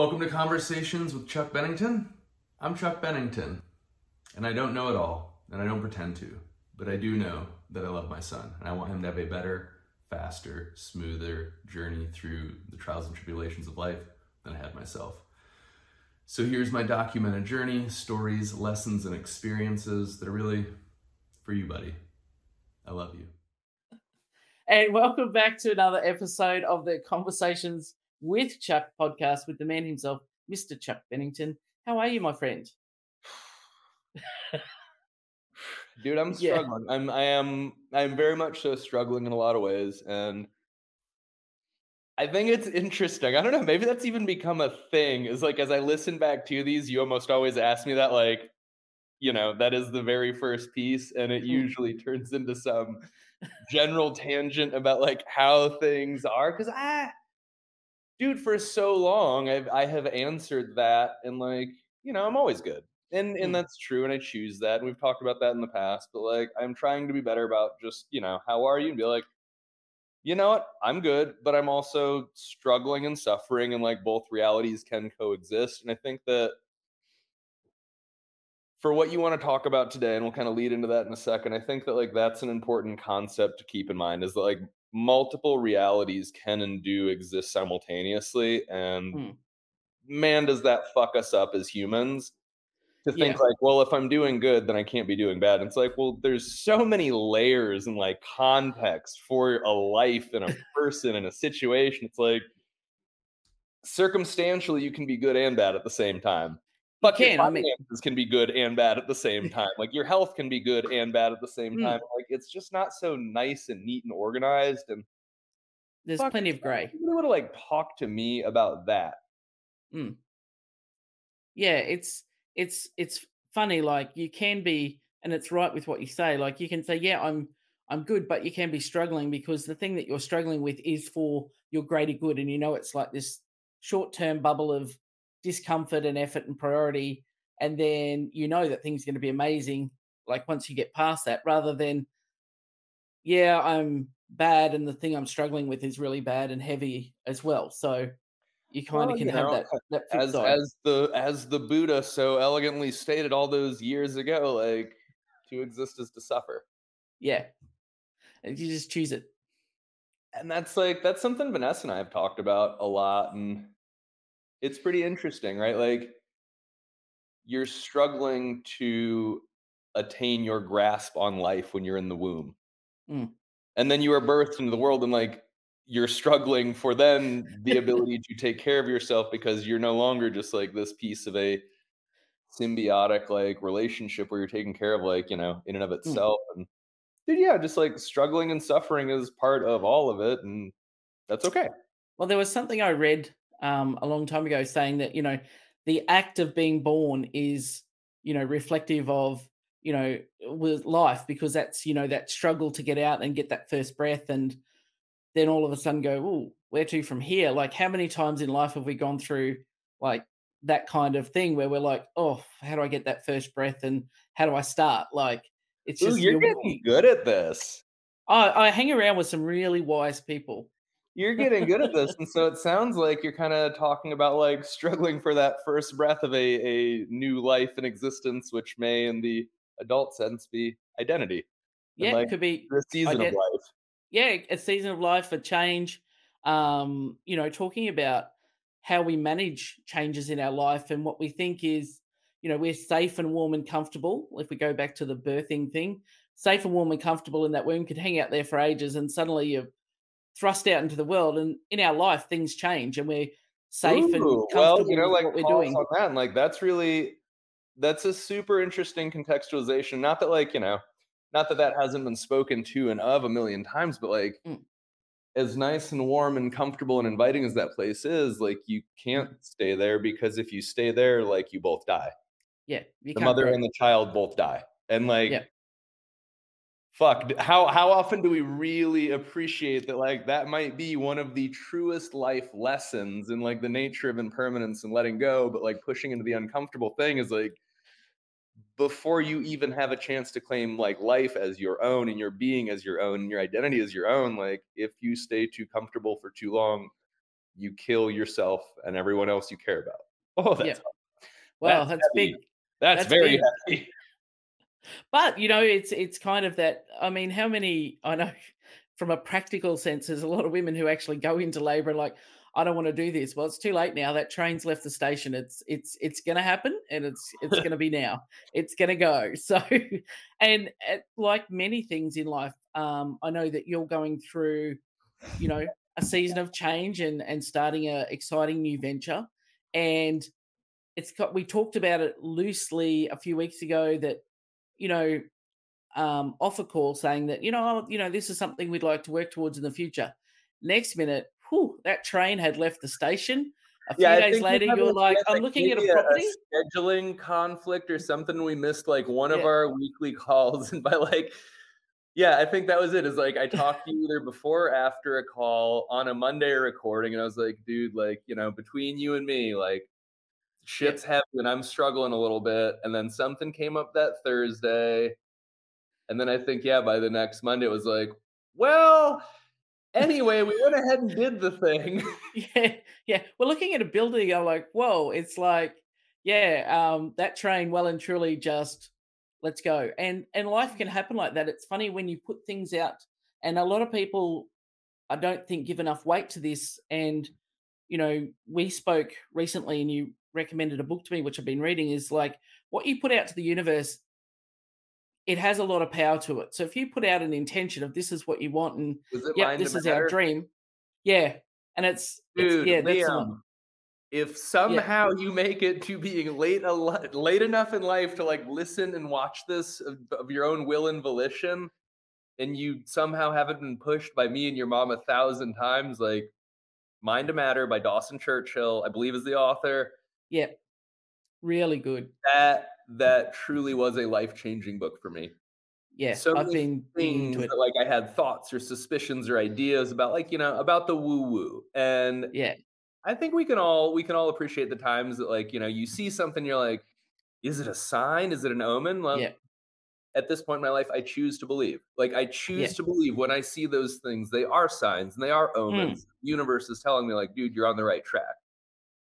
Welcome to Conversations with Chuck Bennington. I'm Chuck Bennington, and I don't know it all, and I don't pretend to, but I do know that I love my son, and I want him to have a better, faster, smoother journey through the trials and tribulations of life than I had myself. So here's my documented journey stories, lessons, and experiences that are really for you, buddy. I love you. And welcome back to another episode of the Conversations with Chuck podcast with the man himself, Mr. Chuck Bennington. How are you, my friend? Dude, I'm Yeah. struggling. I'm I am I'm very much so struggling in a lot of ways and I think it's interesting. I don't know, maybe that's even become a thing. Is like as I listen back to these, you almost always ask me that like you know, that is the very first piece and it Hmm. usually turns into some general tangent about like how things are cuz I dude for so long I've I have answered that and like, you know, I'm always good. And and hmm. that's true and I choose that. And we've talked about that in the past, but like I'm trying to be better about just, you know, how are you and be like you know what? I'm good, but I'm also struggling and suffering and like both realities can coexist and I think that for what you want to talk about today and we'll kind of lead into that in a second i think that like that's an important concept to keep in mind is that like multiple realities can and do exist simultaneously and Hmm. man does that fuck us up as humans to think Yeah. like well if i'm doing good then i can't be doing bad it's like well there's so many layers and like context for a life and a person and a situation it's like circumstantially you can be good and bad at the same time but your can, I mean- can be good and bad at the same time like your health can be good and bad at the same Mm. time like it's just not so nice and neat and organized and There's fuck, plenty of grey. you would have like talked to me about that Yeah, it's it's it's funny. Like you can be, and it's right with what you say. Like you can say, yeah, I'm I'm good, but you can be struggling because the thing that you're struggling with is for your greater good, and you know it's like this short term bubble of discomfort and effort and priority, and then you know that things are going to be amazing. Like once you get past that, rather than yeah, I'm bad, and the thing I'm struggling with is really bad and heavy as well. So you kind Well, of can you have know, that that as side. as the as the buddha so elegantly stated all those years ago like to exist is to suffer Yeah. And you just choose it. and that's like that's something vanessa and i have talked about a lot and it's pretty interesting right? Like you're struggling to attain your grasp on life when you're in the womb. Mm. and then you are birthed into the world and like you're struggling for then the ability to take care of yourself because you're no longer just like this piece of a symbiotic like relationship where you're taking care of like you know in and of itself. And dude yeah just like struggling and suffering is part of all of it and that's okay. Well, there was something I read um, a long time ago saying that, you know, the act of being born is, you know, reflective of, you know, with life because that's, you know, that struggle to get out and get that first breath. And then all of a sudden go, oh, where to from here? Like, how many times in life have we gone through like that kind of thing where we're like, oh, how do I get that first breath and how do I start? Like, it's Ooh, just, you're getting good at this I, I hang around with some really wise people. You're getting good at this and so it sounds like you're kind of talking about like struggling for that first breath of a, a new life and existence which may in the adult sense be identity And, Yeah, like, it could be the season of life yeah, a season of life, a change. Um, you know, talking about how we manage changes in our life and what we think is, you know, we're safe and warm and comfortable. If we go back to the birthing thing, safe and warm and comfortable in that womb could hang out there for ages, and suddenly you're thrust out into the world. And in our life, things change, and we're safe and comfortable well, you know, like what we're doing. on that, and like that's really that's a super interesting contextualization. Not that like you know, not that that hasn't been spoken to and of a million times, but like Mm. as nice and warm and comfortable and inviting as that place is, like you can't stay there because if you stay there, like you both die. Yeah, The mother and the child both die, and like. Yeah. Fuck. How how often do we really appreciate that? Like that might be one of the truest life lessons in like the nature of impermanence and letting go, but like pushing into the uncomfortable thing is like before you even have a chance to claim like life as your own and your being as your own and your identity as your own. Like if you stay too comfortable for too long, you kill yourself and everyone else you care about. Oh, that's Yeah. Well, that's, heavy. big. that's, that's very big. heavy. But you know, it's it's kind of that. I mean, how many? I know from a practical sense, there's a lot of women who actually go into labour and like, I don't want to do this. Well, it's too late now. That train's left the station. It's it's it's going to happen, and it's it's going to be now. It's going to go. So, and uh, like many things in life, um, I know that you're going through, you know, a season of change and and starting a exciting new venture, and it's got. We talked about it loosely a few weeks ago that, you know, um, off a call saying that you know, you know, this is something we'd like to work towards in the future. Next minute, whew, that train had left the station. A few I days later, you're like, I'm looking at a property. scheduling conflict or something. We missed like one of our weekly calls, and by like, yeah, I think that was it. Is like I talked to you either before or after a call on a Monday recording, and I was like, dude, like you know, between you and me, like shit's heavy, and I'm struggling a little bit. And then something came up that Thursday, and then I think yeah, by the next Monday, it was like, well. Anyway, we went ahead and did the thing. yeah, yeah. We're looking at a building. I'm like, whoa, it's like, yeah, um, that train well and truly just let's go. And and life can happen like that. It's funny when you put things out, and a lot of people, I don't think, give enough weight to this. And you know, we spoke recently, and you recommended a book to me, which I've been reading. Is like what you put out to the universe. It has a lot of power to it. So if you put out an intention of this is what you want, and yep, this is our dream. Yeah, and it's, it's yeah, that's Liam, if somehow you make it to being late a li- late enough in life to like listen and watch this of, of your own will and volition, and you somehow haven't been pushed by me and your mom a thousand times, like Mind to Matter by Dawson Churchill, I believe is the author. Yeah, really good. That that truly was a life changing book for me. Yeah, so I've been things that like I had thoughts or suspicions or ideas about, like you know, about the woo woo, and Yeah, I think we can all we can all appreciate the times that like you know you see something you're like, is it a sign? Is it an omen? Well, yeah, at this point in my life, I choose to believe. Like I choose Yeah. to believe when I see those things, they are signs and they are Mm. omens. The universe is telling me like, dude, you're on the right track.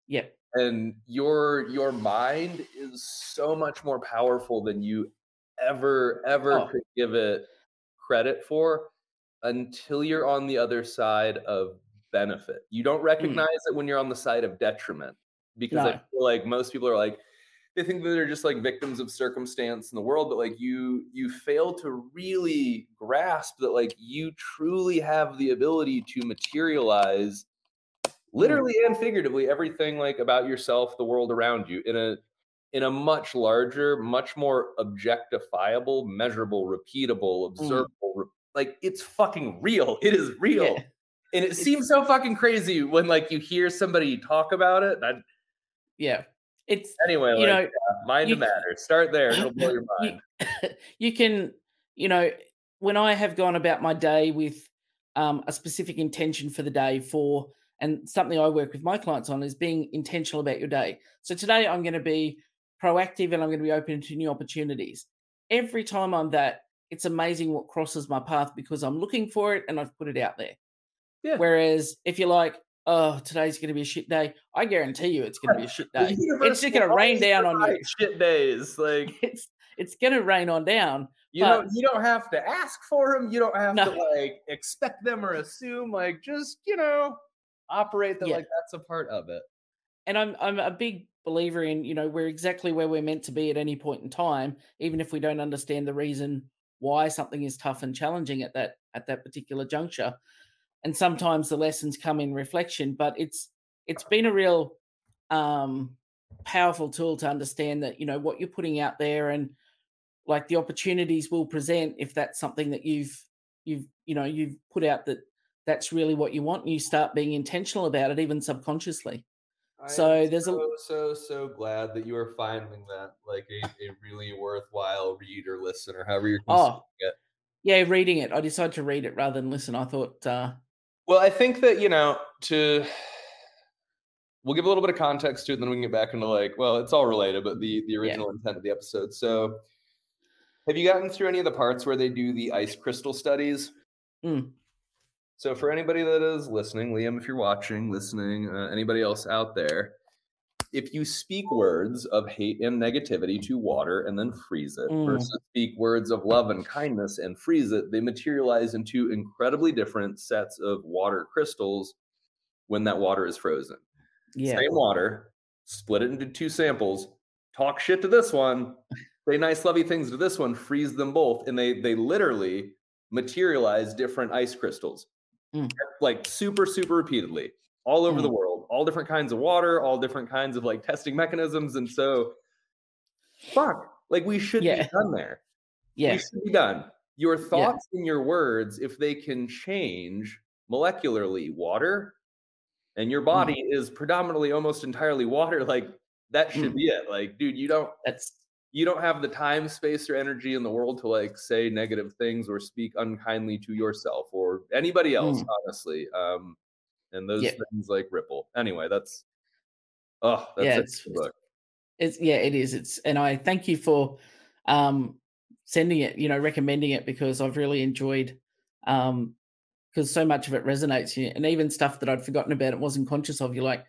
yeah, And your your mind is so much more powerful than you ever ever Oh. could give it credit for until you're on the other side of benefit. You don't mm. recognize it when you're on the side of detriment because I feel like most people are like they think that they're just like victims of circumstance in the world but like you you fail to really grasp that like you truly have the ability to materialize literally and figuratively everything like about yourself the world around you in a in a much larger much more objectifiable measurable repeatable observable re- like it's fucking real. It is real. Yeah. and it seems so fucking crazy when like you hear somebody talk about it and yeah. It's anyway you like, know yeah, mind you to matter. Start there. It'll blow your you, mind. you can you know when I have gone about my day with um, a specific intention for the day for and something I work with my clients on is being intentional about your day. So today I'm going to be proactive and I'm going to be open to new opportunities. Every time I'm that, it's amazing what crosses my path because I'm looking for it and I've put it out there. Yeah. Whereas if you're like, oh, today's going to be a shit day, I guarantee you it's going to be a shit day. It's just going to rain down on you. shit days like It's it's going to rain on down. you But- don't you don't have to ask for them you don't have No. to like expect them or assume like just you know operate that Yeah. like that's a part of it and I'm I'm a big believer in you know we're exactly where we're meant to be at any point in time, even if we don't understand the reason why something is tough and challenging at that at that particular juncture. And sometimes the lessons come in reflection, but it's it's been a real um, powerful tool to understand that you know what you're putting out there and like the opportunities will present if that's something that you've you've you know you've put out that that's really what you want and you start being intentional about it even subconsciously So I'm there's a- so, so so glad that you are finding that like a, a really worthwhile read or listen or however you're Oh, it. yeah, reading it. I decided to read it rather than listen. I thought, uh, Well, I think that, you know, to we'll give a little bit of context to it, and then we can get back into like, well, it's all related, but the the original intent of the episode. So have you gotten through any of the parts where they do the ice crystal studies? Mm. So for anybody that is listening, Liam, if you're watching, listening, uh, anybody else out there, if you speak words of hate and negativity to water and then freeze it, Mm. versus speak words of love and kindness and freeze it, they materialize into incredibly different sets of water crystals when that water is frozen. Yeah. Same water, split it into two samples, talk shit to this one, say nice lovey things to this one, freeze them both, and they they literally materialize different ice crystals. Mm. Like super, super repeatedly all over the Mm. world, all different kinds of water, all different kinds of like testing mechanisms. And so fuck, like we should Yeah. be done there. Yeah. We should be done. Your thoughts and your words, if they can change molecularly water, and your body is predominantly almost entirely water, like that should Mm. be it. Like, dude, you don't That's you don't have the time, space, or energy in the world to like say negative things or speak unkindly to yourself or anybody else, honestly. Um, and those Yeah. things like ripple. Anyway, that's oh, that's Yeah, it it's-. It's yeah, it is. It's and I thank you for um sending it, you know, recommending it because I've really enjoyed um because so much of it resonates you and even stuff that I'd forgotten about and wasn't conscious of, you're like,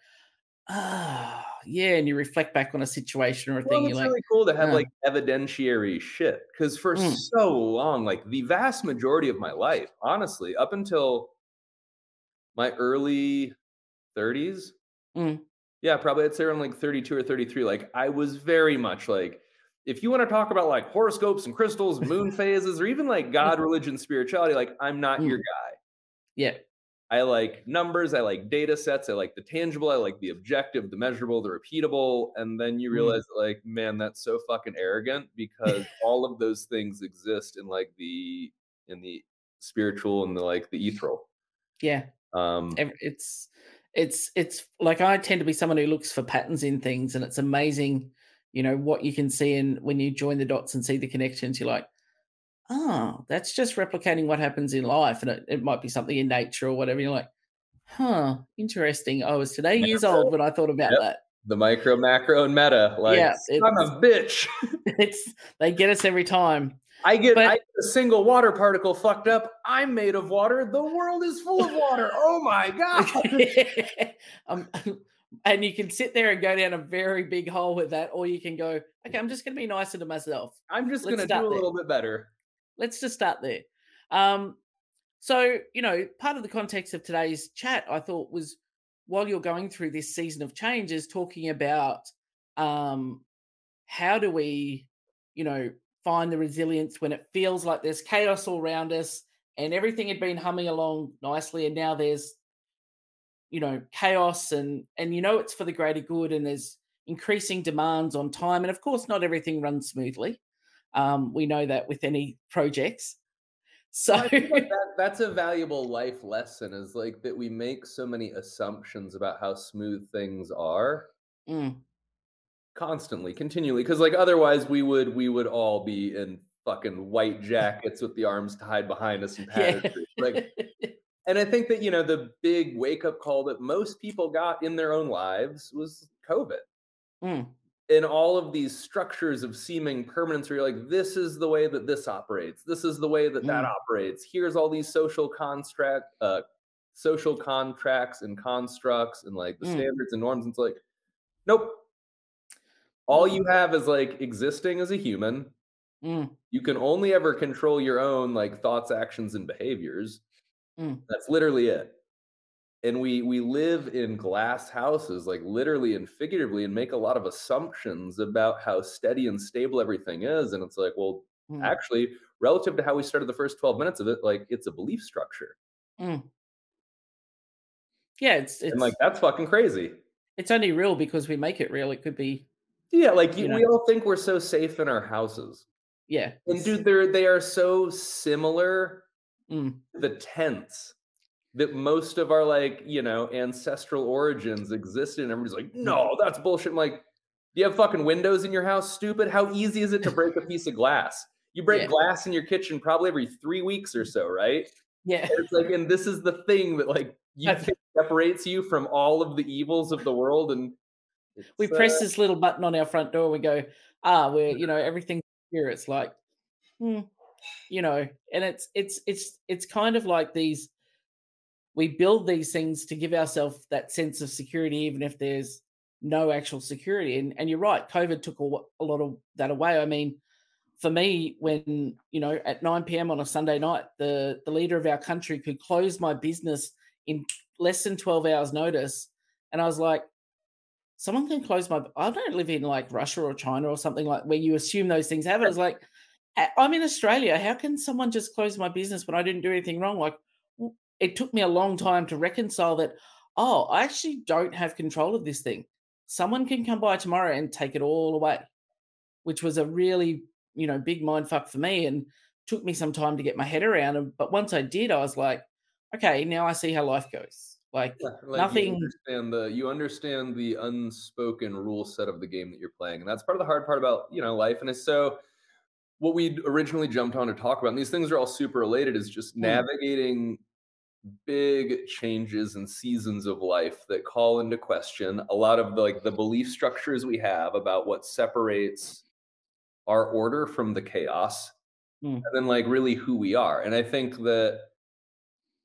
ah, yeah, and you reflect back on a situation or a Well, thing, it's you're like, really cool to have "Yeah." like evidentiary shit because for Mm. so long, like the vast majority of my life, honestly, up until my early 30s, Mm. yeah, probably I'd say around like 32 or 33, like I was very much like, if you want to talk about like horoscopes and crystals, moon phases, or even like God, religion, spirituality, like I'm not your Mm. guy. yeah, I like numbers, I like data sets, I like the tangible, I like the objective, the measurable, the repeatable. And then you Mm. realize, like, man, that's so fucking arrogant because all of those things exist in like the in the spiritual and the like the ethereal. yeah. Um it's it's it's like I tend to be someone who looks for patterns in things, and it's amazing, you know, what you can see. And when you join the dots and see the connections, you're like, oh, that's just replicating what happens in life, and it, it might be something in nature or whatever. You're like, huh, interesting. I was today years old when I thought about Yep. that. the micro, macro, and meta. Like Yeah, of a bitch. It's they get us every time. I get But- I get a single water particle fucked up. I'm made of water. The world is full of water. Oh my god. um, and you can sit there and go down a very big hole with that, or you can go, okay, I'm just going to be nicer to myself. I'm just gonna do start a there. little bit better. Let's just start there. Um, so, you know, part of the context of today's chat, I thought was while you're going through this season of change, is talking about um, how do we, you know, find the resilience when it feels like there's chaos all around us and everything had been humming along nicely, and now there's, you know, chaos and and you know it's for the greater good, and there's increasing demands on time, and of course, not everything runs smoothly. Um, we know that with any projects. So Well, like that, that's a valuable life lesson is like that we make so many assumptions about how smooth things are Mm, constantly continually because like otherwise we would we would all be in fucking white jackets with the arms tied behind us and yeah. padded like and i think that you know the big wake up call that most people got in their own lives was covid Mm, in all of these structures of seeming permanence where you're like this is the way that this operates. This is the way that that Mm. operates. Here's all these social construct uh social contracts and constructs and like the Mm. standards and norms. And it's like nope. All you have is like existing as a human. Mm, you can only ever control your own like thoughts actions and behaviors. Mm. that's literally it and we we live in glass houses like literally and figuratively and make a lot of assumptions about how steady and stable everything is and it's like well mm, actually relative to how we started the first 12 minutes of it like it's a belief structure mm. Yeah, it's it's and like that's fucking crazy it's only real because we make it real. It could be, yeah like you, You know. we all think we're so safe in our houses yeah. and dude they're they are so similar mm, the tents that most of our like you know ancestral origins existed and everybody's like no that's bullshit I'm like do you have fucking windows in your house stupid how easy is it to break a piece of glass you break Yeah. glass in your kitchen probably every three weeks or so right yeah. And it's like and this is the thing that like you think separates you from all of the evils of the world and we it's, press uh, this little button on our front door. We go, ah, we're you know everything here. It's like, hmm, you know, and it's it's it's it's kind of like these we build these things to give ourselves that sense of security, even if there's no actual security. And, and you're right, COVID took a, a lot of that away. I mean, for me, when you know at 9 p.m. on a Sunday night, the the leader of our country could close my business in less than 12 hours notice, and I was like, someone can close my. I don't live in like Russia or China or something like where you assume those things happen. It's like I'm in Australia. How can someone just close my business when I didn't do anything wrong? Like it took me a long time to reconcile that. Oh, I actually don't have control of this thing. Someone can come by tomorrow and take it all away, which was a really you know big mind fuck for me and took me some time to get my head around. And but once I did, I was like, okay, now I see how life goes. Like, yeah, like nothing. You understand the you understand the unspoken rule set of the game that you're playing, and that's part of the hard part about you know life. And it's so what we originally jumped on to talk about, and these things are all super related, is just mm. navigating big changes and seasons of life that call into question a lot of the, like the belief structures we have about what separates our order from the chaos mm. and then like really who we are. And i think that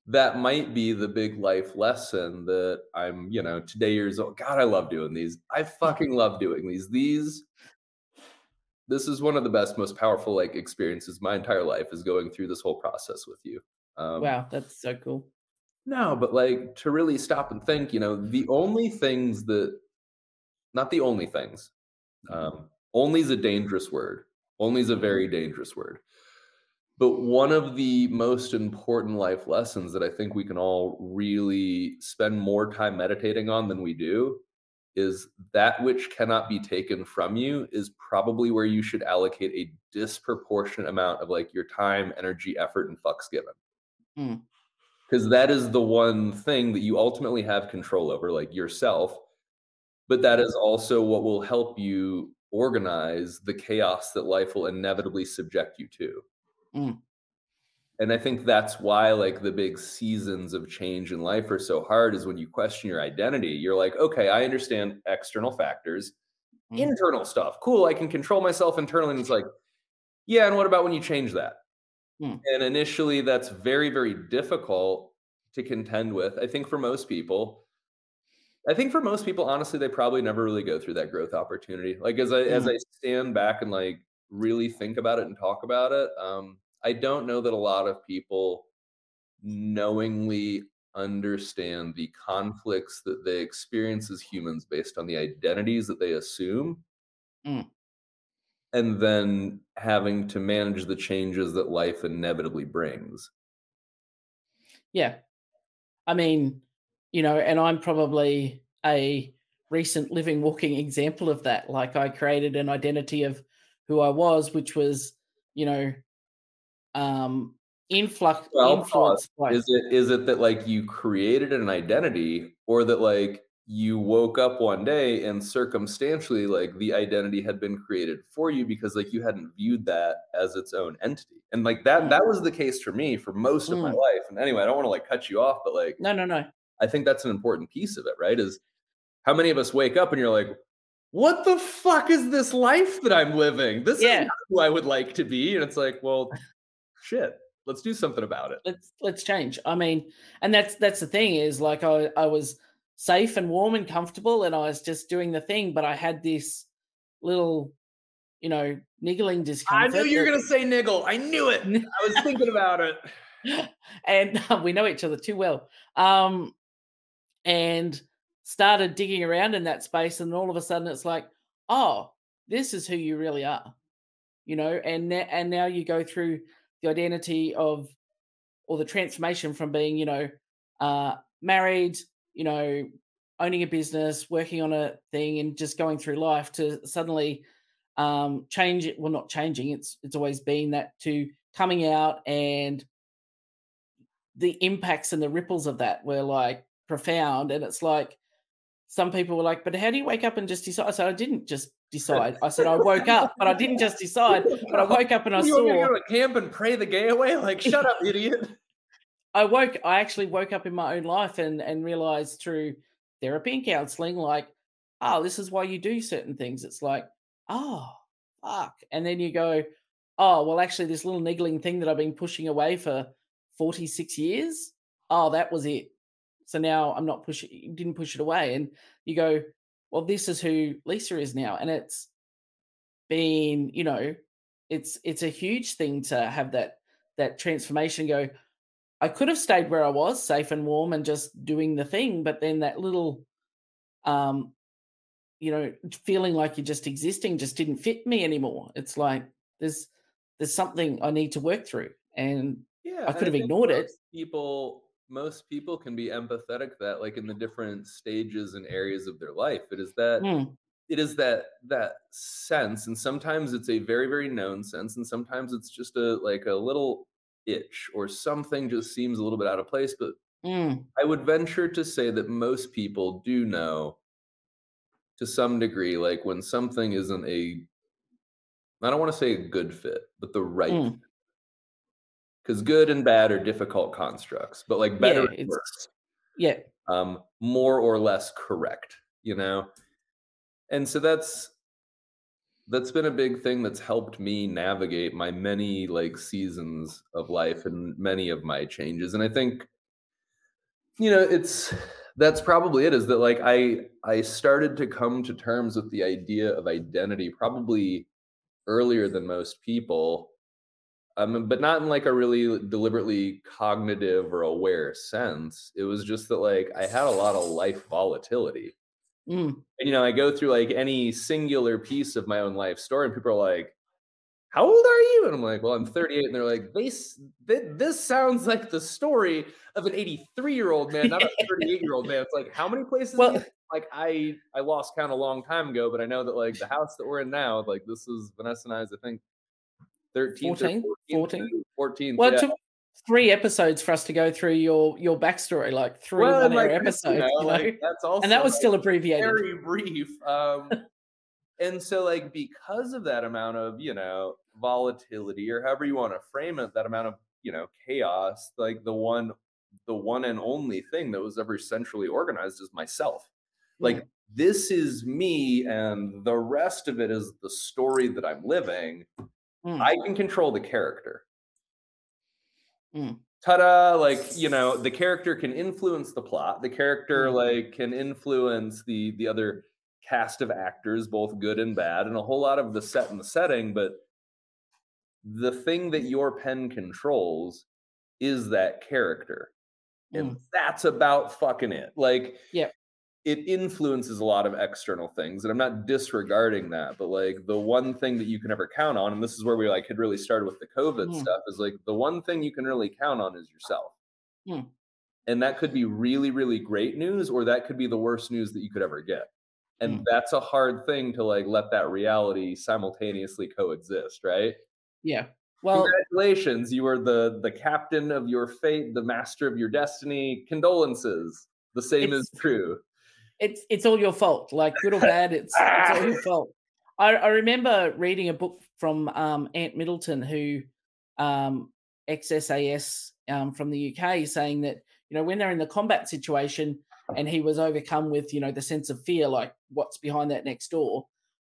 that might be the big life lesson that i'm you know today years old god i love doing these. I fucking love doing these. These this is one of the best most powerful like experiences my entire life is going through this whole process with you um, wow that's so cool. no but like to really stop and think you know the only things that not the only things um, only is a dangerous word only is a very dangerous word but one of the most important life lessons that i think we can all really spend more time meditating on than we do is that which cannot be taken from you is probably where you should allocate a disproportionate amount of like your time, energy, effort, and fucks given. Because mm. that is the one thing that you ultimately have control over, like yourself. But that is also what will help you organize the chaos that life will inevitably subject you to. Mm and i think that's why like the big seasons of change in life are so hard is when you question your identity you're like okay i understand external factors mm-hmm. internal stuff cool i can control myself internally and it's like yeah and what about when you change that mm. and initially that's very very difficult to contend with i think for most people i think for most people honestly they probably never really go through that growth opportunity like as i mm. as i stand back and like really think about it and talk about it um I don't know that a lot of people knowingly understand the conflicts that they experience as humans based on the identities that they assume. Mm. And then having to manage the changes that life inevitably brings. Yeah. I mean, you know, and I'm probably a recent living, walking example of that. Like I created an identity of who I was, which was, you know, um influx well, influence is it is it that like you created an identity or that like you woke up one day and circumstantially like the identity had been created for you because like you hadn't viewed that as its own entity. And like that mm. that was the case for me for most of mm. my life. And anyway i don't want to like cut you off but like no no no. I think that's an important piece of it right is how many of us wake up and you're like what the fuck is this life that i'm living? This yeah. is who i would like to be. And it's like well shit let's do something about it. Let's let's change. I mean and that's that's the thing is like i i was safe and warm and comfortable and i was just doing the thing but i had this little you know niggling discomfort i knew you were going to say niggle. I knew it. I was thinking about it. And uh, we know each other too well. Um and started digging around in that space and all of a sudden it's like oh this is who you really are you know? And and now you go through the identity of or the transformation from being, you know, uh, married, you know, owning a business, working on a thing, and just going through life to suddenly um, change it. Well, not changing. It's it's always been that to coming out and the impacts and the ripples of that were like profound. And it's like some people were like, "But how do you wake up and just decide?" I said, "I didn't just decide. I said I woke up, but I didn't just decide. But I woke up and I you saw. You go to camp and pray the gay away? Like, shut up, idiot. I woke. I actually woke up in my own life and and realized through therapy and counseling, like, oh, this is why you do certain things. It's like, oh, fuck, and then you go, oh, well, actually, this little niggling thing that I've been pushing away for forty six years. Oh, that was it. So now I'm not pushing, didn't push it away. And you go, well, this is who Lisa is now. And it's been, you know, it's it's a huge thing to have that that transformation go, I could have stayed where I was, safe and warm and just doing the thing, but then that little um you know, feeling like you're just existing just didn't fit me anymore. It's like there's there's something I need to work through. And Yeah, I could have ignored it. People, most people can be empathetic that, like in the different stages and areas of their life. It is that Mm, it is that that sense, and sometimes it's a very very known sense, and sometimes it's just a like a little itch or something just seems a little bit out of place. But mm, I would venture to say that most people do know to some degree, like when something isn't a I don't want to say a good fit, but the right mm. because good and bad are difficult constructs, but like better Yeah, and it's worse, yeah. um, more or less correct, you know? And so that's that's been a big thing that's helped me navigate my many like seasons of life and many of my changes. And I think, you know, it's that's probably it is that like I I started to come to terms with the idea of identity probably earlier than most people um, but not in like a really deliberately cognitive or aware sense. It was just that like I had a lot of life volatility. Mm, And you know, I go through like any singular piece of my own life story, and people are like, "How old are you?" And I'm like, "Well, I'm 38." And they're like, "This thi- this sounds like the story of an 83 year old man, not a 38 year old man." It's like, how many places? Well- like I I lost count a long time ago, but I know that like the house that we're in now, like this is Vanessa and I's, I think 13th 14? or 14? Well, yeah. took three episodes for us to go through your your backstory, like three Well, one-hour like, episodes, you know, you know? like, that's also and that was like, still abbreviated. very brief. Um, and so, like, because of that amount of you know volatility, or however you want to frame it, that amount of you know chaos, like the one, the one and only thing that was ever centrally organized is myself. Like, this is me, and the rest of it is the story that I'm living. Mm. I can control the character. Mm. Ta-da! Like you know, the character can influence the plot. The character Mm. like can influence the the other cast of actors, both good and bad, and a whole lot of the set and the setting. But the thing that your pen controls is that character, and that's about fucking it. Like, Yep. It influences a lot of external things, and I'm not disregarding that. But like the one thing that you can ever count on, and this is where we like had really started with the COVID stuff, is like the one thing you can really count on is yourself. And that could be really, really great news, or that could be the worst news that you could ever get. And that's a hard thing to like let that reality simultaneously coexist, right? Yeah. Well, Congratulations, you are the the captain of your fate, the master of your destiny. Condolences. The same is true. It's it's all your fault. Like good or bad, it's it's all your fault. I, I remember reading a book from um, Ant Middleton, who um, ex-SAS um, from the UK, saying that you know when they're in the combat situation and he was overcome with you know the sense of fear, like what's behind that next door,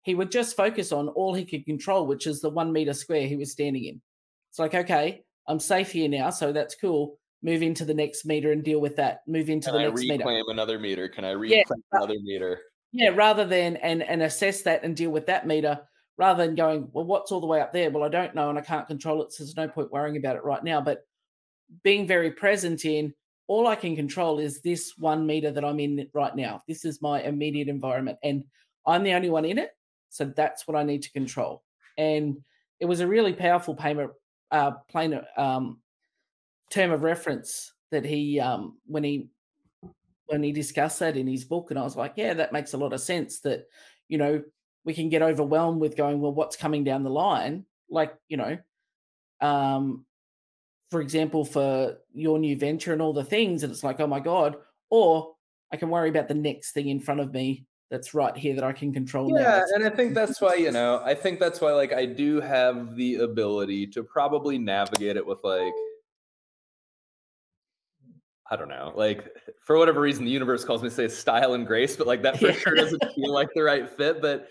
he would just focus on all he could control, which is the one meter square he was standing in. It's like okay, I'm safe here now, so that's cool. Move into the next meter and deal with that. Move into Can the I next meter. Can I reclaim another meter? Can I Yeah, reclaim another meter? Yeah, rather than and and assess that and deal with that meter, rather than going, well, what's all the way up there? Well, I don't know and I can't control it, so there's no point worrying about it right now. But being very present in all I can control is this one meter that I'm in right now. This is my immediate environment, and I'm the only one in it, so that's what I need to control. And it was a really powerful payment, uh, plain um, term of reference that he um, when he when he discussed that in his book and i was like yeah that makes a lot of sense that you know we can get overwhelmed with going well what's coming down the line? Like you know um for example for your new venture and all the things and it's like oh my god or i can worry about the next thing in front of me that's right here that i can control Yeah, It's- and I think that's why, you know, I think that's why like I do have the ability to probably navigate it with like I don't know, like for whatever reason the universe calls me to say style and grace, but like that for Yeah. sure doesn't feel like the right fit. But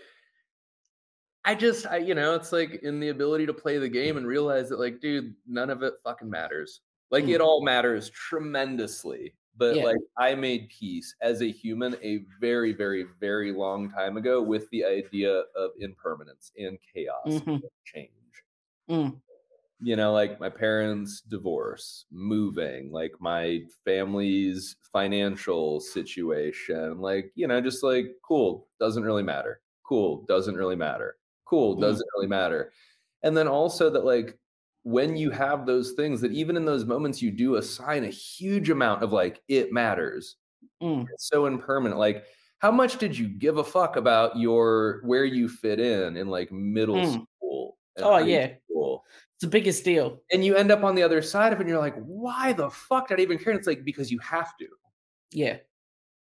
I just I you know, it's like in the ability to play the game and realize that like, dude, none of it fucking matters. Like Mm. it all matters tremendously, but Yeah. like I made peace as a human a very, very, very long time ago with the idea of impermanence and chaos Mhm. and change. Mm, You know, like my parents' divorce, moving, like my family's financial situation, like, you know, just like cool, doesn't really matter. Cool, doesn't really matter. Cool, Mm. doesn't really matter. And then also that like when you have those things that even in those moments you do assign a huge amount of like it matters mm, it's so impermanent like how much did you give a fuck about your where you fit in in like middle Mm. school Oh, yeah. school? It's the biggest deal. and you end up on the other side of it and you're like why the fuck did i even care and it's like because you have to Yeah.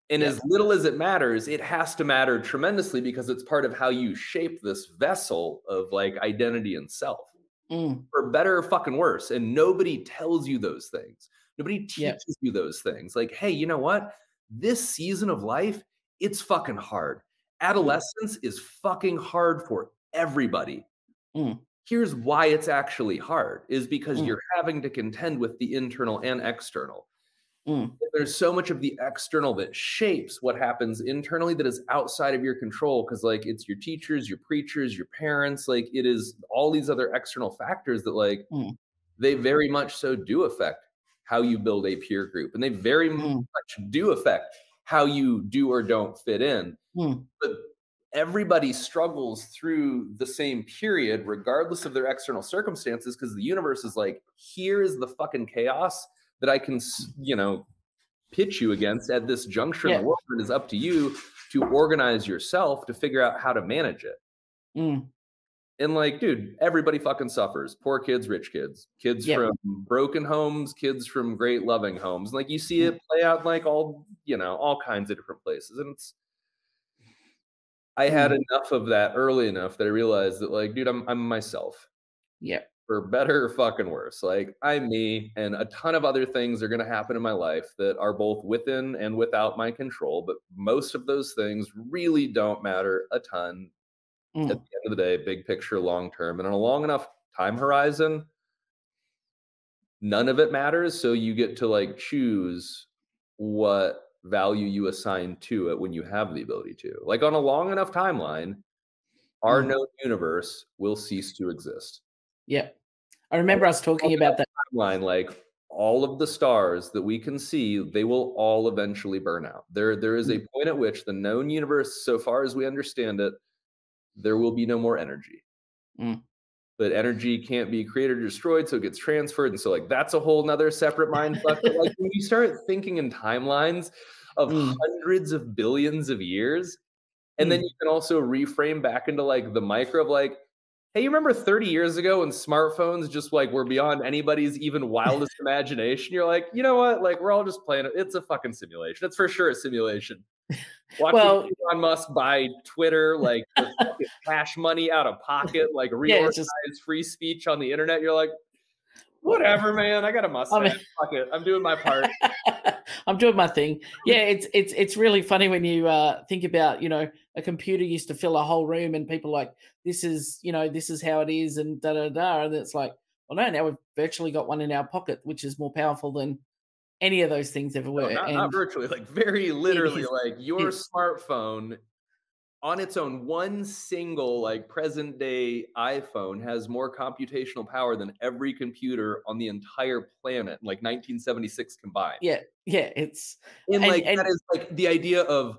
and Yeah. as little as it matters it has to matter tremendously because it's part of how you shape this vessel of like identity and self Mm, for better or fucking worse. And nobody tells you those things. Nobody teaches Yeah. you those things. Like, hey, you know what? This season of life, it's fucking hard. Adolescence is fucking hard for everybody. Mm. Here's why it's actually hard is because Mm. you're having to contend with the internal and external. mm, There's so much of the external that shapes what happens internally that is outside of your control because, like, it's your teachers, your preachers, your parents. Like, it is all these other external factors that, like, Mm. they very much so do affect how you build a peer group and they very Mm. much do affect how you do or don't fit in mm, but everybody struggles through the same period regardless of their external circumstances because the universe is like here is the fucking chaos that i can you know pitch you against at this juncture in the world and it is up to you to organize yourself to figure out how to manage it mm, and like, dude, everybody fucking suffers. Poor kids, rich kids, kids Yeah. from broken homes, kids from great loving homes. Like you see it play out like all, you know, all kinds of different places. And it's I had enough of that early enough that I realized that like, dude, I'm I'm myself. yeah. For better or fucking worse. Like I'm me and a ton of other things are gonna happen in my life that are both within and without my control. But most of those things really don't matter a ton Mm. at the end of the day, big picture, long term, and on a long enough time horizon, none of it matters. So you get to like choose what value you assign to it when you have the ability to. Like on a long enough timeline, our Mm. known universe will cease to exist. Yeah. I remember us talking about that. Timeline, like all of the stars that we can see, they will all eventually burn out. There, there is a point at which the known universe, so far as we understand it, there will be no more energy. Mm. But energy can't be created or destroyed, so it gets transferred. And so, like, that's a whole nother separate mind fuck. But, like, when you start thinking in timelines of Mm. hundreds of billions of years, and then you can also reframe back into like the micro of like, hey, you remember 30 years ago when smartphones just like were beyond anybody's even wildest imagination? You're like, you know what? Like, we're all just playing it. It's a fucking simulation. It's for sure a simulation. Watching Well- Elon Musk buy Twitter, like cash money out of pocket, like reorganize it's just free speech on the internet. You're like, whatever, man. I got a mustache. Fuck it. I'm doing my part. I'm doing my thing. Yeah, it's it's it's really funny when you uh, think about you know a computer used to fill a whole room and people like this is you know this is how it is and da da da and it's like well no now we've virtually got one in our pocket which is more powerful than any of those things ever No, not, and not virtually, like very literally, like your smartphone on its own, one single like present day iPhone has more computational power than every computer on the entire planet, like 1976 combined. yeah, yeah, it's And, and- like that and- is like the idea of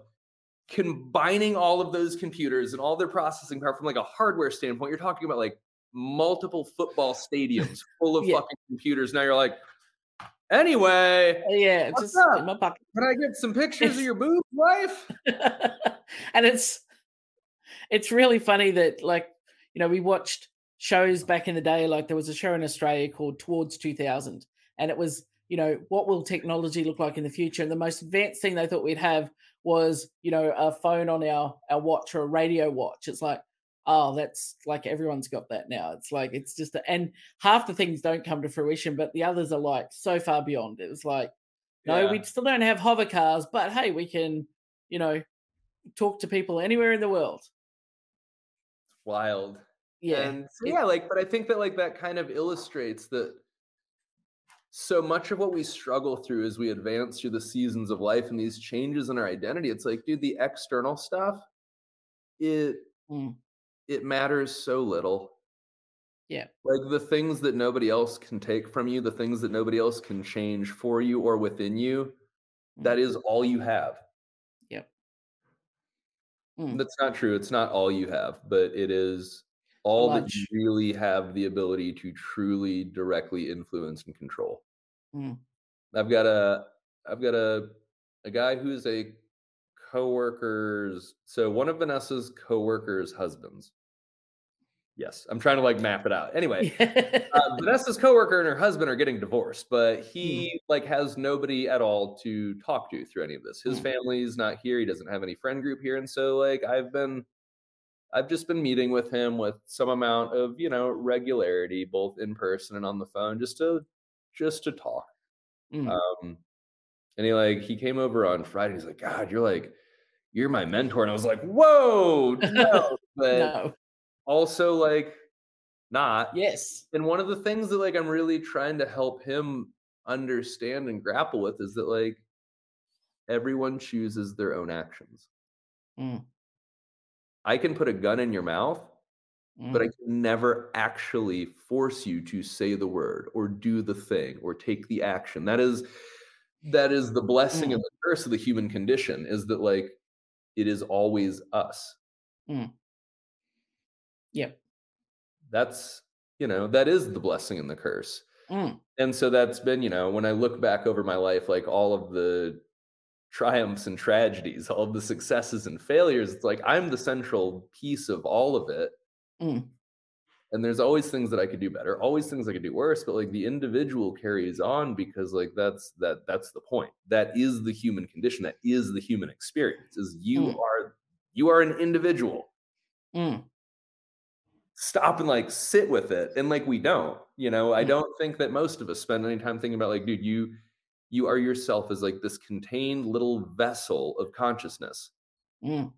combining all of those computers and all their processing power from like a hardware standpoint. You're talking about like multiple football stadiums full of Yeah. fucking computers. Now you're like, anyway, yeah, just up? in my pocket. can I get some pictures of your boobs, wife? and it's it's really funny that like you know we watched shows back in the day like there was a show in australia called towards 2000 and it was you know what will technology look like in the future and the most advanced thing they thought we'd have was you know a phone on our our watch or a radio watch it's like oh that's like everyone's got that now it's like it's just a, and half the things don't come to fruition but the others are like so far beyond it was like no, Yeah. we still don't have hover cars, but hey, we can, you know, talk to people anywhere in the world. wild. Yeah. And so, yeah, like, but I think that like that kind of illustrates that so much of what we struggle through as we advance through the seasons of life and these changes in our identity, it's like, dude, the external stuff, it Mm. It matters so little. Yeah. Like the things that nobody else can take from you, the things that nobody else can change for you or within you, that Mm. is all you have. Yep. Mm. That's not true. It's not all you have, but it is all that you really have the ability to truly directly influence and control. Mm. I've got a I've got a a guy who's a coworker's so one of Vanessa's coworkers' husbands. Yes, I'm trying to like map it out. Anyway, uh, Vanessa's coworker and her husband are getting divorced, but he like has nobody at all to talk to through any of this. His Mm. family's not here. He doesn't have any friend group here, and so like I've been, I've just been meeting with him with some amount of you know regularity, both in person and on the phone, just to just to talk. Mm. Um, and he like he came over on Friday. He's like, God, you're like you're my mentor, and I was like, Whoa, no, but no. also like not. Yes. And one of the things that like I'm really trying to help him understand and grapple with is that like everyone chooses their own actions. Mm. I can put a gun in your mouth, but I Mm. can never actually force you to say the word or do the thing or take the action. That is that is the blessing Mm. and the curse of the human condition is that like it is always us. Yep. That's you know, that is the blessing and the curse. Mm. and so that's been you know when i look back over my life like all of the triumphs and tragedies all of the successes and failures it's like i'm the central piece of all of it Mm. And there's always things that i could do better always things i could do worse but like the individual carries on because like that's that that's the point that is the human condition that is the human experience is you Mm. are you are an individual Mm. stop and like sit with it and like we don't you know i Mm. don't think that most of us spend any time thinking about like dude you you are yourself as like this contained little vessel of consciousness Mm.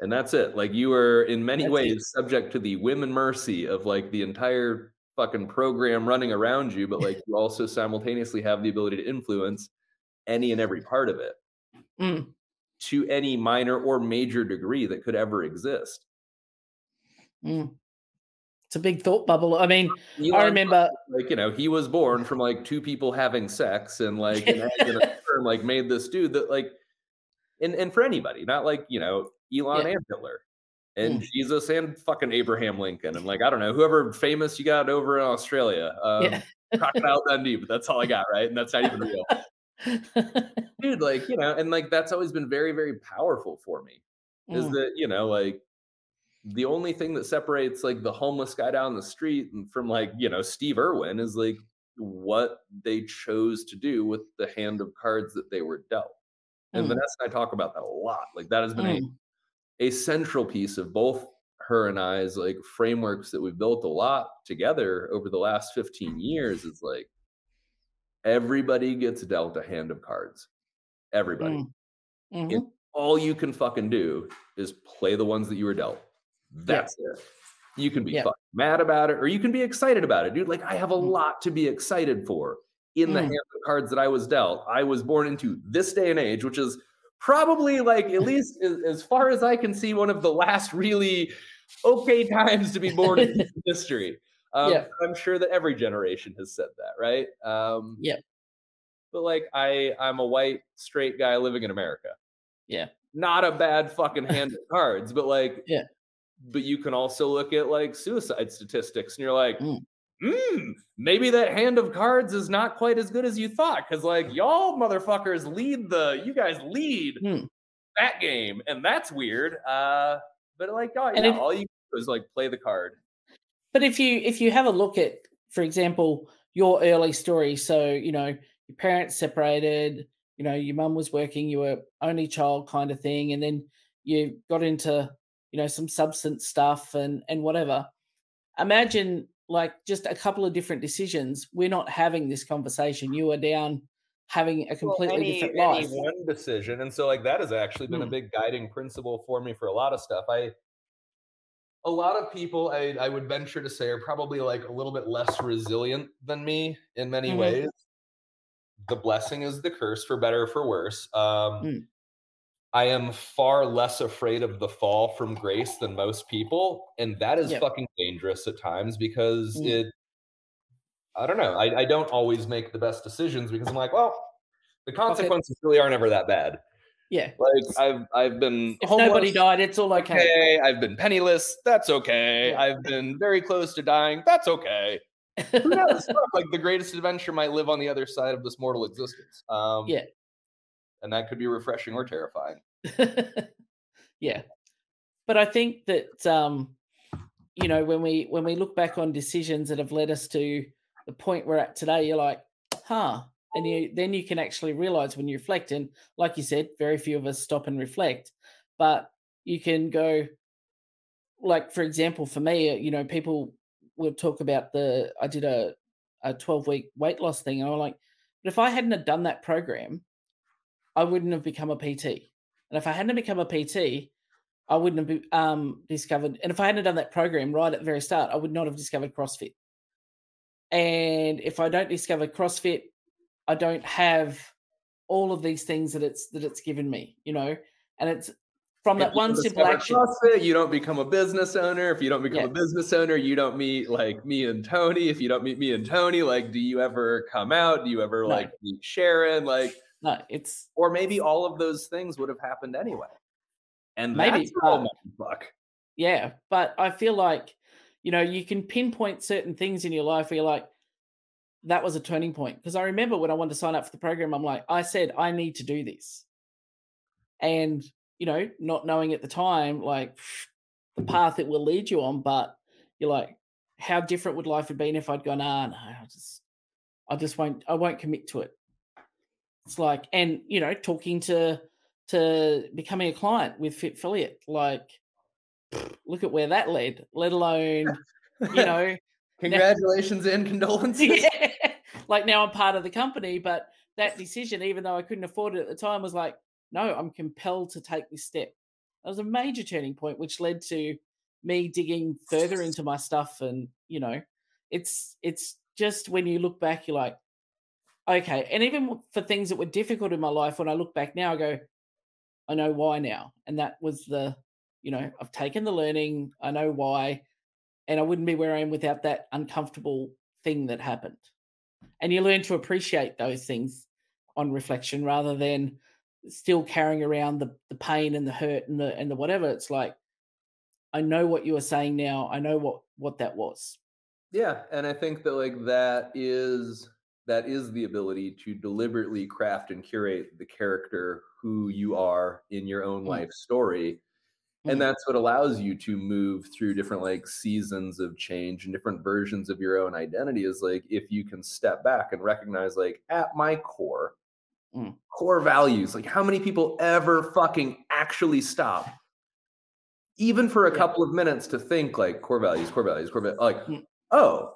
And that's it like you are in many That's it. ways subject to the whim and mercy of like the entire fucking program running around you but like you also simultaneously have the ability to influence any and every part of it Mm. to any minor or major degree that could ever exist Mm. It's a big thought bubble. I mean, I Elon remember. like you know he was born from like two people having sex and like an egg and like made this dude that like and and for anybody not like you know elon Yeah. and hitler and Mm. jesus and fucking abraham lincoln and like i don't know whoever famous you got over in australia um Yeah. crocodile dundee but that's all i got right and that's not even real dude like you know and like that's always been very very powerful for me is Mm. that you know like the only thing that separates like the homeless guy down the street and from like you know steve irwin is like what they chose to do with the hand of cards that they were dealt and Mm. vanessa and i talk about that a lot like that has been Mm. a, a central piece of both her and i's like frameworks that we've built a lot together over the last 15 years is like everybody gets dealt a hand of cards everybody Mm. Mhm. It- all you can fucking do is play the ones that you were dealt. That's it. You can be Yeah. fucking mad about it or you can be excited about it, dude. Like, I have a Mm. lot to be excited for in the Mm. hand of cards that I was dealt. I was born into this day and age, which is probably like, at least as, as far as I can see, one of the last really okay times to be born in history. Um, Yeah. I'm sure that every generation has said that, right? Um, Yeah. But like, I, I'm a white straight guy living in America Yeah. not a bad fucking hand of cards, but like, Yeah. But you can also look at like suicide statistics, and you're like, Mm. Hmm, maybe that hand of cards is not quite as good as you thought, because like y'all motherfuckers lead the, you guys lead Hmm. that game, and that's weird. Uh, but like, oh, yeah, if- all you do is like play the card. But if you if you have a look at, for example, your early story, so you know your parents separated, you know your mum was working, you were only child kind of thing, and then you got into you know some substance stuff and and whatever. Imagine like just a couple of different decisions. We're not having this conversation. You are down having a completely any, different any life. one decision, and so like that has actually been a Hmm. big guiding principle for me for a lot of stuff. I a lot of people I, I would venture to say are probably like a little bit less resilient than me in many Mhm. ways the blessing is the curse for better or for worse um Mm. I am far less afraid of the fall from grace than most people and that is Yep. fucking dangerous at times because Mm. it i don't know I, I don't always make the best decisions because i'm like well the consequences really aren't ever that bad Yeah. like i've i've been If nobody died, it's all okay. okay. I've been penniless. That's okay. Yeah. I've been very close to dying. That's okay. Who knows? like the greatest adventure might live on the other side of this mortal existence. Um, Yeah. And that could be refreshing or terrifying. yeah. But I think that um, you know, when we when we look back on decisions that have led us to the point we're at today, you're like, huh. And you then you can actually realize when you reflect, and like you said, very few of us stop and reflect, but you can go like for example, for me, uh, you know, people will talk about the I did a a 12 week weight loss thing, and I'm like, but if I hadn't have done that program, I wouldn't have become a PT. And if I hadn't become a PT, I wouldn't have be, um, discovered. And if I hadn't done that program right at the very start, I would not have discovered CrossFit. And if I don't discover CrossFit, I don't have all of these things that it's that it's given me, you know. And it's from If that one simple action. CrossFit, you don't become a business owner. If you don't become Yeah. a business owner, you don't meet like me and Tony. If you don't meet me and Tony, like, do you ever come out? Do you ever No. like meet Sharon? Like, No, it's or maybe all of those things would have happened anyway. And Maybe, but- fuck. Yeah, but I feel like, you know, you can pinpoint certain things in your life where you're like, that was a turning point. Because I remember when I wanted to sign up for the program, I'm like, I said, I need to do this. And, you know, not knowing at the time, like the path it will lead you on, but you're like, how different would life have been if I'd gone, ah, no, I just, I just won't, I won't commit to it. It's like, and, you know, talking to, to becoming a client with Fit Affiliate, like, look at where that led, let alone, you know, Congratulations and condolences. yeah. like now I'm part of the company, but that decision, even though I couldn't afford it at the time, was like, no, I'm compelled to take this step. That was a major turning point, which led to me digging further into my stuff. And, you know, it's it's just when you look back, you're like, okay. And even for things that were difficult in my life, when I look back now, I go, I know why now. And that was the, you know, I've taken the learning, I know why, and I wouldn't be where I am without that uncomfortable thing that happened. And you learn to appreciate those things on reflection rather than still carrying around the, the pain and the hurt and the and the whatever. It's like I know what you were saying now. I know what what that was. Yeah, and I think that like that is that is the ability to deliberately craft and curate the character who you are in your own Mm. life story. Mm. And that's what allows you to move through different like seasons of change and different versions of your own identity is like if you can step back and recognize like at my core Mm. core values like how many people ever fucking actually stop even for a couple of minutes to think like core values core values core values like Mm. oh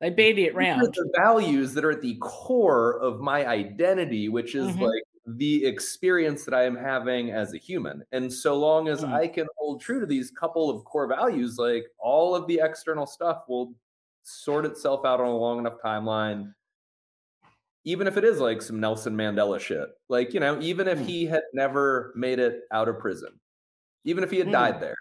They baby it round. the values that are at the core of my identity, which is Mhm. like the experience that I am having as a human. And so long as Mm. I can hold true to these couple of core values, like all of the external stuff will sort itself out on a long enough timeline. Even if it is like some Nelson Mandela shit, like, you know, even if Mm. he had never made it out of prison, even if he had Mm. died there,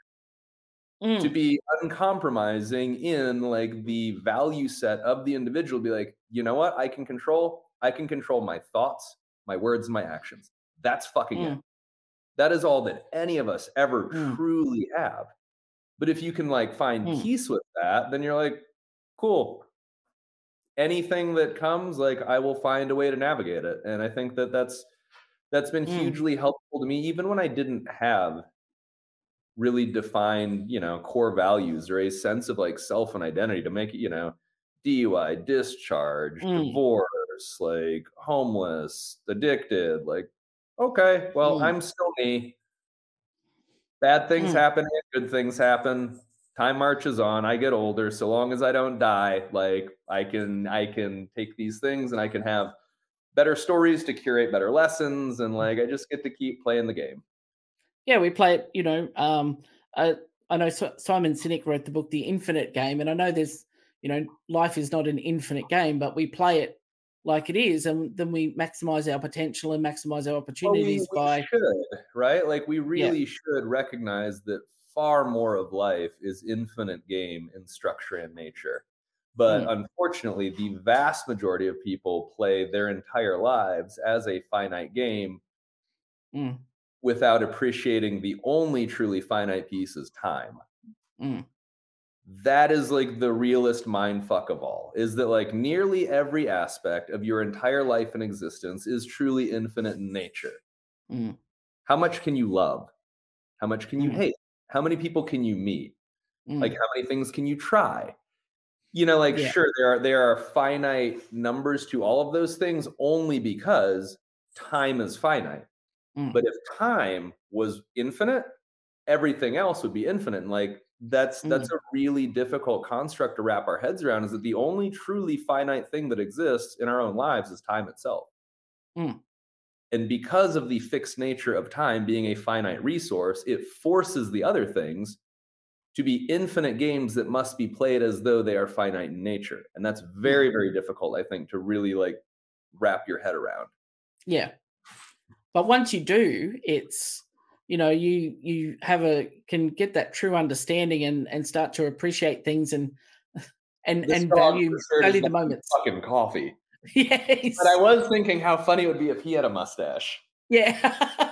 to Mm. be uncompromising in like the value set of the individual be like you know what i can control i can control my thoughts my words my actions that's fucking it Mm. that is all that any of us ever Mm. truly have but if you can like find Mm. peace with that then you're like cool anything that comes like i will find a way to navigate it and i think that that's that's been Mm. hugely helpful to me even when i didn't have really defined, you know, core values or a sense of like self and identity to make it, you know, DUI, discharge, Mm. divorce, like homeless, addicted, like, okay, well, Mm. I'm still me. Bad things Mm. happen, good things happen. Time marches on. I get older. So long as I don't die, like I can I can take these things and I can have better stories to curate better lessons and like I just get to keep playing the game. Yeah, we play it, you know, um, uh, I know Simon Sinek wrote the book The Infinite Game, and I know there's you know life is not an infinite game, but we play it like it is, and then we maximize our potential and maximize our opportunities well, we, we by should, right? Like we really yeah. should recognize that far more of life is infinite game in structure and nature. But mm. unfortunately, the vast majority of people play their entire lives as a finite game mm. Without appreciating the only truly finite piece is time. Mm that is like the realest mind fuck of all is that like nearly every aspect of your entire life and existence is truly infinite in nature mm. how much can you love how much can you mm. hate how many people can you meet mm. like how many things can you try you know like yeah. sure there are there are finite numbers to all of those things only because time is finite mm. but if time was infinite everything else would be infinite and like that's Mm. that's a really difficult construct to wrap our heads around is that the only truly finite thing that exists in our own lives is time itself Mm. and because of the fixed nature of time being a finite resource it forces the other things to be infinite games that must be played as though they are finite in nature and that's very very difficult i think to really like wrap your head around yeah but once you do it's you know you you have a can get that true understanding and and start to appreciate things and and This and value value the moments. fucking coffee. Yes. But i was thinking how funny it would be if he had a mustache. Yeah.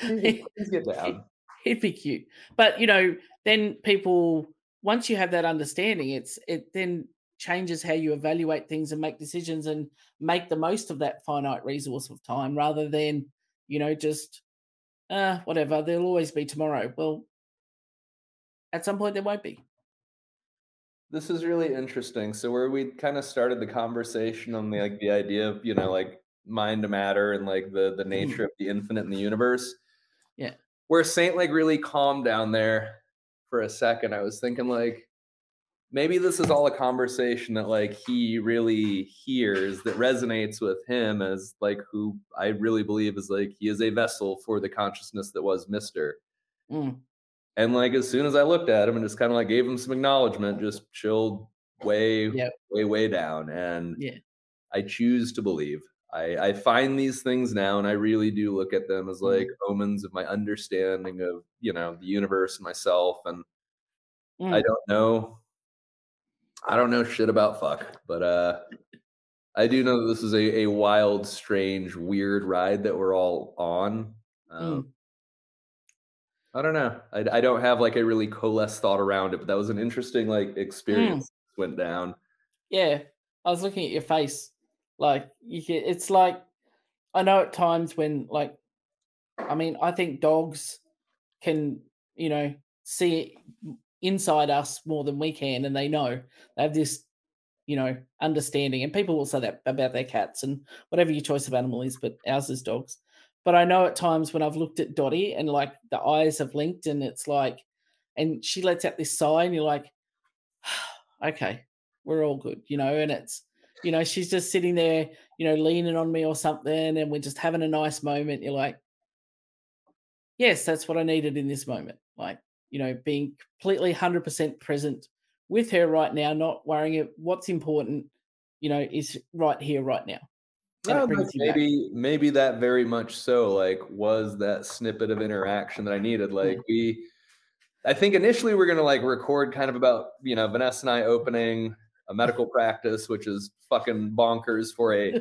Please get down. It'd be cute. But you know, then people once you have that understanding, it's it then changes how you evaluate things and make decisions and make the most of that finite resource of time rather than, you know, just uh whatever, there'll always be tomorrow. Well, at some point there won't be. This is really interesting. So where we kind of started the conversation on the like the idea of, you know, like mind to matter and like the the nature of the infinite in the universe. Yeah. Where Saint like really calmed down there for a second, I was thinking like maybe this is all a conversation that like he really hears that resonates with him as like who I really believe is like he is a vessel for the consciousness that was Mister. Mm. And like as soon as I looked at him and just kind of like gave him some acknowledgement, just chilled way, Yep. way, way down. And Yeah. I choose to believe. I, I find these things now and I really do look at them as like omens of my understanding of, you know, the universe and myself. And I Mm. don't know. I don't know shit about fuck, but uh I do know that this is a, a wild, strange, weird ride that we're all on. Um, Mm. I don't know. I, I don't have like a really coalesced thought around it, but that was an interesting like Mm. experience. Went down. Yeah. I was looking at your face. Like you can, it's like I know at times when like I mean, I think dogs can, you know, see inside us more than we can and they know. They have this, you know, understanding. And people will say that about their cats and whatever your choice of animal is, but ours is dogs. But I know at times when I've looked at Dottie and like the eyes have linked and it's like and she lets out this sigh and you're like, okay, we're all good, you know, and it's you know, she's just sitting there, you know, leaning on me or something, and we're just having a nice moment. You're like, yes, that's what I needed in this moment. Like, you know, being completely 100% present with her right now, not worrying what's important, you know, is right here, right now. And No, it oh, brings like, you back. maybe maybe that very much so like was that snippet of interaction that I needed. Like we I think initially we're gonna like record kind of about, you know, Vanessa and I opening a medical practice, which is fucking bonkers for a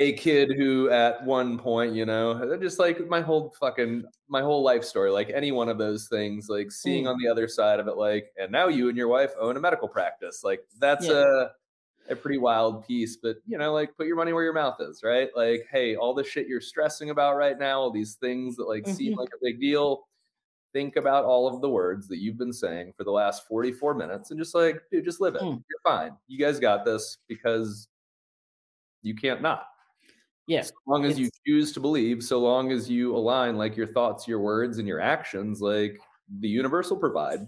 a kid who at one point, you know, just like my whole fucking my whole life story, like any one of those things, like seeing Mm. on the other side of it, like, and now you and your wife own a medical practice. Like that's Yeah. a a pretty wild piece, but you know, like put your money where your mouth is, right? Like, hey, all the shit you're stressing about right now, all these things that like seem Mhm. like a big deal. Think about all of the words that you've been saying for the last 44 minutes and just like, dude, just live it. Mm. You're fine. You guys got this because you can't not. Yeah. So long as you choose to believe, so long as you align like your thoughts, your words, and your actions, like the universe will provide.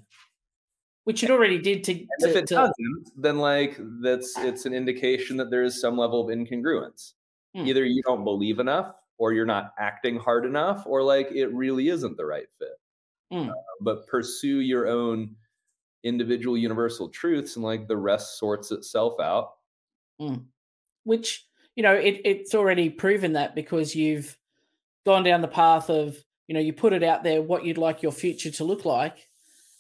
Which it already did to, to, if it to- doesn't, then like that's it's an indication that there is some level of incongruence. Hmm. Either you don't believe enough, or you're not acting hard enough, or like it really isn't the right fit. Mm. uh, but pursue your own individual universal truths and like the rest sorts itself out which you know it, it's already proven that because you've gone down the path of you know you put it out there what you'd like your future to look like.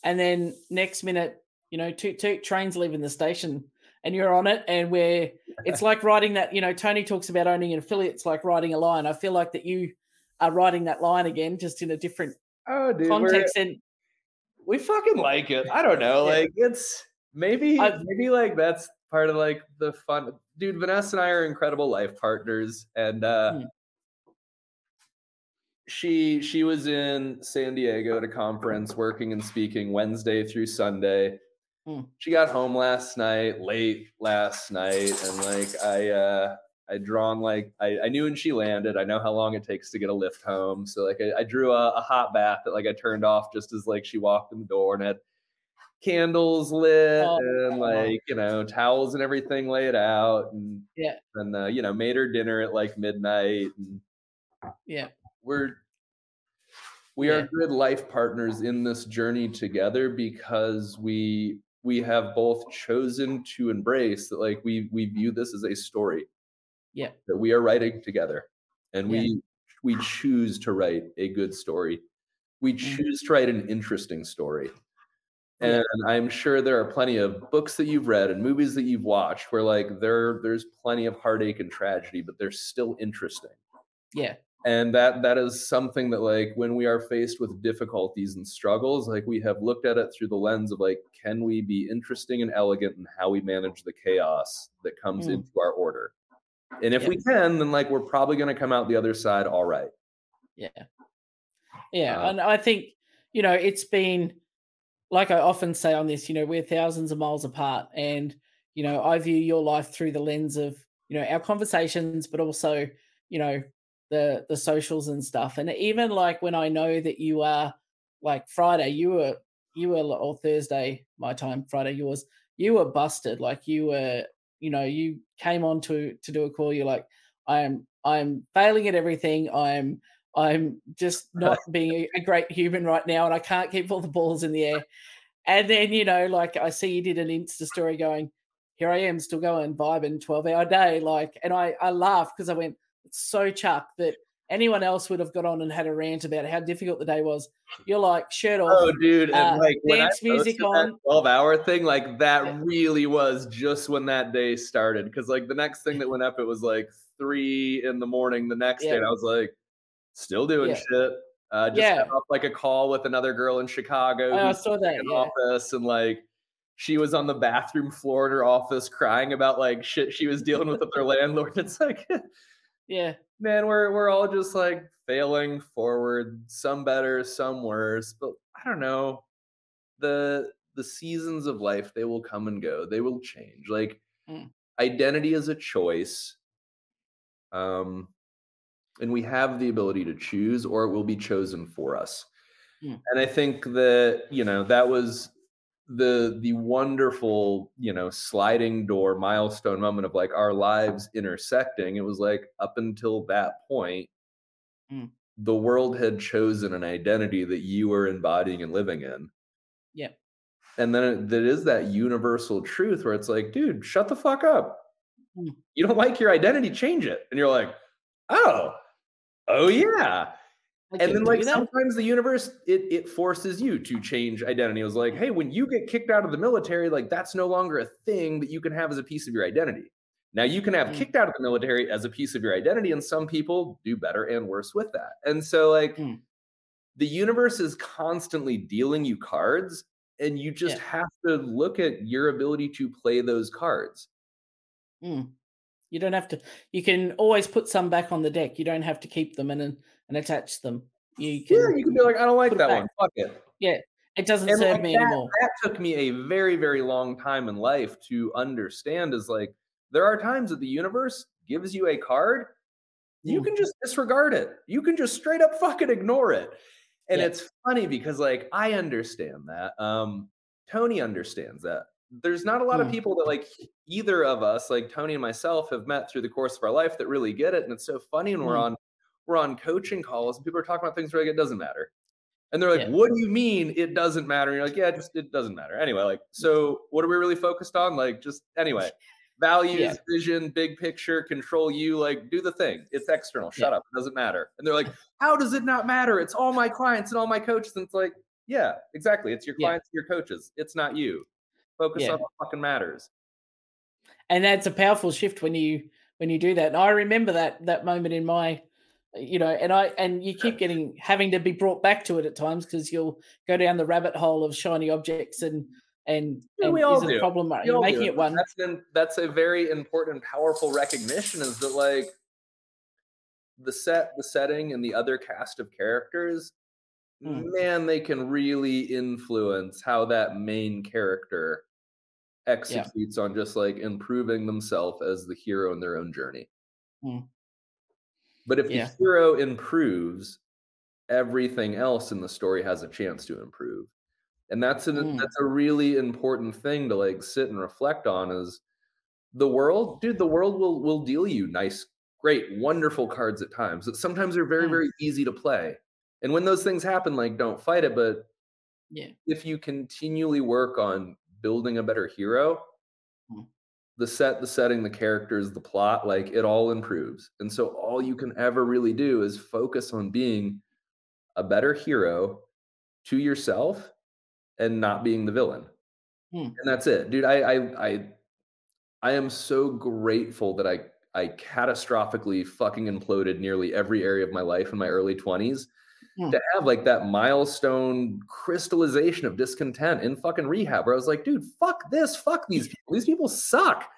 And then next minute you know two, two trains leaving the station and you're on it. And where it's like writing that you know tony talks about owning an affiliate it's like writing a line. I feel like that you are writing that line again just in a different oh dude context and we fucking like it. I don't know Yeah. like it's maybe I- maybe like that's part of like the fun dude vanessa and i are incredible life partners and uh Hmm. she she was in san diego at a conference working and speaking wednesday through sunday Hmm. she got home last night late last night and like i uh I drawn like I, I knew when she landed. I know how long it takes to get a lift home. So like I, I drew a, a hot bath that like I turned off just as like she walked in the door and had candles lit Oh, and like you know towels and everything laid out and Yeah. and uh, you know made her dinner at like midnight and yeah we're we Yeah. are good life partners in this journey together because we we have both chosen to embrace that like we we view this as a story Yeah. that we are writing together and Yeah. we we choose to write a good story we Mhm. choose to write an interesting story. And i'm sure there are plenty of books that you've read and movies that you've watched where like there there's plenty of heartache and tragedy but they're still interesting yeah and that that is something that like when we are faced with difficulties and struggles like we have looked at it through the lens of like can we be interesting and elegant in how we manage the chaos that comes Mm. into our order and if Yeah. we can then like we're probably going to come out the other side all right Yeah. Yeah. Uh, and I think, you know, it's been like I often say on this, you know, we're thousands of miles apart. And, you know, I view your life through the lens of, you know, our conversations, but also, you know, the the socials and stuff. And even like when I know that you are like Friday, you were you were or Thursday, my time, Friday yours, you were busted. Like you were, you know, you came on to to do a call, you're like, I am I'm failing at everything. I'm I'm just not being a- great human right now, and I can't keep all the balls in the air. And then, you know, like I see you did an Insta story going, here I am still going, vibing 12 hour day. Like, and I, I laughed because I went, it's so chuck that anyone else would have got on and had a rant about how difficult the day was. You're like, shirt off. oh dude and uh, like dance music on. 12 hour thing like that Yeah. really was just when that day started because like the next thing that went up it was like three in the morning the next day and i was like still doing Yeah. shit uh just Yeah. got off like a call with another girl in chicago Oh, I saw that. in Yeah. office and like she was on the bathroom floor in her office crying about like shit she was dealing with with her landlord it's like Yeah. man we're we're all just like failing forward some better some worse but i don't know the the seasons of life they will come and go they will change like Mm. identity is a choice um and we have the ability to choose or it will be chosen for us. Mm. and i think that you know that was the the wonderful you know sliding door milestone moment of like our lives intersecting. It was like up until that point Mm. the world had chosen an identity that you were embodying and living in. Yeah and then it, that is that universal truth where it's like dude shut the fuck up. Mm. you don't like your identity change it. And you're like oh oh yeah and then like sometimes the universe it it forces you to change identity. It was like, hey, when you get kicked out of the military, like that's no longer a thing that you can have as a piece of your identity. Now you can have Mm. kicked out of the military as a piece of your identity, and some people do better and worse with that. And so like Mm. the universe is constantly dealing you cards, and you just Yeah. have to look at your ability to play those cards. Mm. You don't have to. You can always put some back on the deck. You don't have to keep them and and attach them. You can. Yeah, you can be like, I don't like that one. Fuck it. Yeah, it doesn't And serve like me that, anymore. that took me a very, very long time in life to understand is like there are times that the universe gives you a card, you Mm. can just disregard it. You can just straight up fucking ignore it. And Yeah. it's funny because like I understand that. Um Tony understands that. There's not a lot of Mm. people that like either of us, like Tony and myself, have met through the course of our life that really get it. And it's so funny when we're Mm. on we're on coaching calls and people are talking about things where like it doesn't matter And they're like, Yeah. "What do you mean it doesn't matter?" And you're like, "Yeah, just it doesn't matter." Anyway, like, so what are we really focused on? Like, just anyway, values, Yeah. vision, big picture, control you. Like, do the thing. It's external. Shut Yeah. up. It doesn't matter. And they're like, "How does it not matter? It's all my clients and all my coaches." And it's like, yeah, exactly. It's your clients and your coaches. It's not you. Focus Yeah. on what fucking matters. and that's a powerful shift when you when you do that and i remember that that moment in my you know and i and you keep getting having to be brought back to it at times because you'll go down the rabbit hole of shiny objects and and, Yeah, and we all is a problem are you making do. it one That's an, that's a very important powerful recognition is that like the set, the setting, and the other cast of characters, Mm. man, they can really influence how that main character executes on just like improving themselves as the hero in their own journey. Mm. But if Yeah. the hero improves, everything else in the story has a chance to improve. And that's an Mm. that's a really important thing to like sit and reflect on is the world, dude, the world will will deal you nice, great, wonderful cards at times. That sometimes are very, Mm. very easy to play. And when those things happen, like don't fight it. But yeah if you continually work on building a better hero, Mm. the set, the setting, the characters, the plot, like it all improves. And so all you can ever really do is focus on being a better hero to yourself and not being the villain. Mm. And that's it. Dude, I I I I am so grateful that I I catastrophically fucking imploded nearly every area of my life in my early 20s Mm. to have like that milestone crystallization of discontent in fucking rehab where I was like, dude, fuck this, fuck these people. These people suck.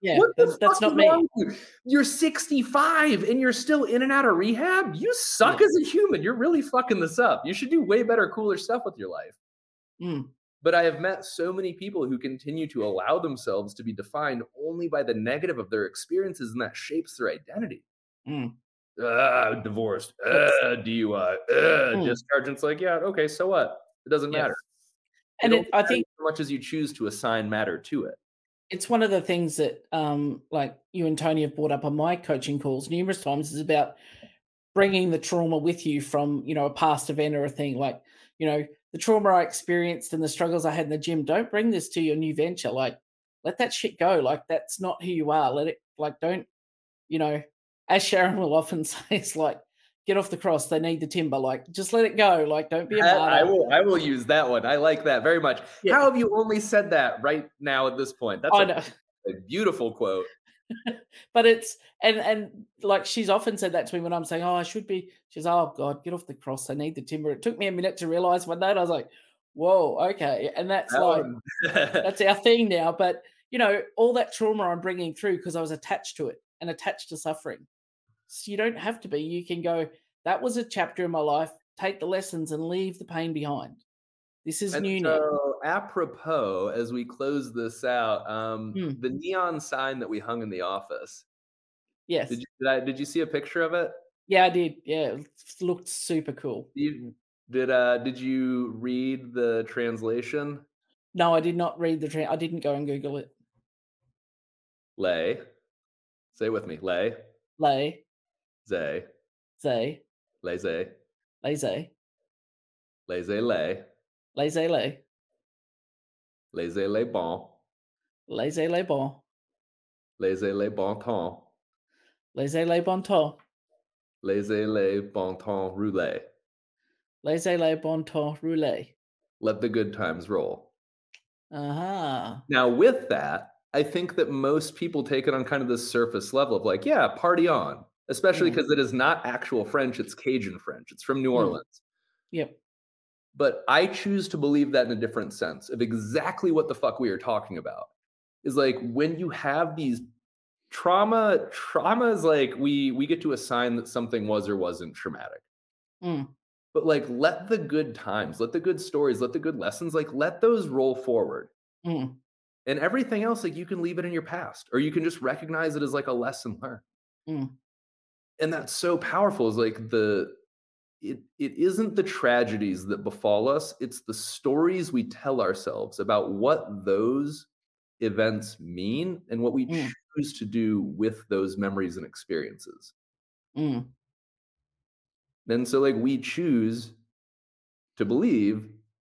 yeah that's, not me you? You're 65 and you're still in and out of rehab. You suck Yeah. as a human. You're really fucking this up. You should do way better, cooler stuff with your life. Mm. But I have met so many people who continue to allow themselves to be defined only by the negative of their experiences, and that shapes their identity. Mm. Uh, divorced, uh, DUI, uh, Mm. discharge. And it's like, yeah, okay, so what? It doesn't Yeah. matter. and It it, i think as much as you choose to assign matter to it. it's one of the things that um like you and tony have brought up on my coaching calls numerous times is about bringing the trauma with you from you know a past event or a thing like you know the trauma i experienced and the struggles i had in the gym don't bring this to your new venture like let that shit go like that's not who you are let it like don't you know as sharon will often say it's like get off the cross they need the timber like just let it go like don't be a That- I martyr. will. I will use that one. I like that very much. Yeah. How have you only said that right now at this point? That's I a, a beautiful quote. but it's and and like she's often said that to me when I'm saying, "Oh, I should be." She's, "Oh God, get off the cross. I need the timber." It took me a minute to realize one day. and I was like, "Whoa, okay." And that's That like that's our thing now. But you know, all that trauma I'm bringing through because I was attached to it and attached to suffering. So you don't have to be. You can go. That was a chapter in my life. Take the lessons and leave the pain behind. This is And new now. so, apropos, as we close this out, um, Hmm. the neon sign that we hung in the office. Yes. Did you did, I, did you see a picture of it? yeah, I did. Yeah, it looked super cool. You did uh did you read the translation? No, I did not read the. Tra- I didn't go and Google it. Lay. Say it with me. Lay. Lay, Zay. zay, Laissez. laissez, Laissez lay. laissez lay, Laissez les bon. laissez les bon, Laissez les bon temps. laissez les bon temps, Laissez les bon temps rouler. laissez les bon temps rouler. Let the good times roll. Uh huh. Now, with that, I think that most people take it on kind of this surface level of like, yeah, party on, especially Mm. because it is not actual French, it's Cajun French. It's from New Mm. Orleans. Yep. But I choose to believe that in a different sense of exactly what the fuck we are talking about. Is like when you have these trauma, trauma is like we we get to assign that something was or wasn't traumatic. Mm. But like let the good times, let the good stories, let the good lessons, like let those roll forward. Mm. And everything else, like you can leave it in your past, or you can just recognize it as like a lesson learned. And that's so powerful. Is like the it it isn't the tragedies that befall us, it's the stories we tell ourselves about what those events mean and what we Mm. choose to do with those memories and experiences. Mm. And so like we choose to believe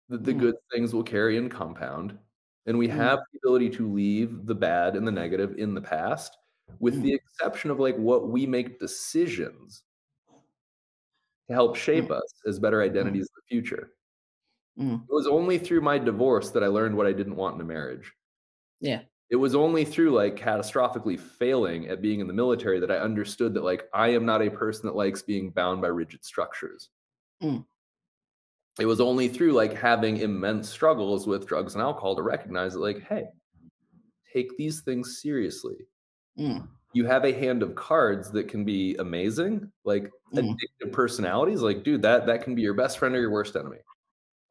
that the Mm. good things will carry and compound. And we Mm. have the ability to leave the bad and the negative in the past, with Mm. the exception of like what we make decisions to help shape us as better identities in the future. Mm. It was only through my divorce that I learned what I didn't want in a marriage. Yeah. It was only through like catastrophically failing at being in the military that I understood that like I am not a person that likes being bound by rigid structures. Mm. It was only through like having immense struggles with drugs and alcohol to recognize that like, hey, take these things seriously. Mm. You have a hand of cards that can be amazing, like Mm. addictive personalities. Like, dude, that that can be your best friend or your worst enemy.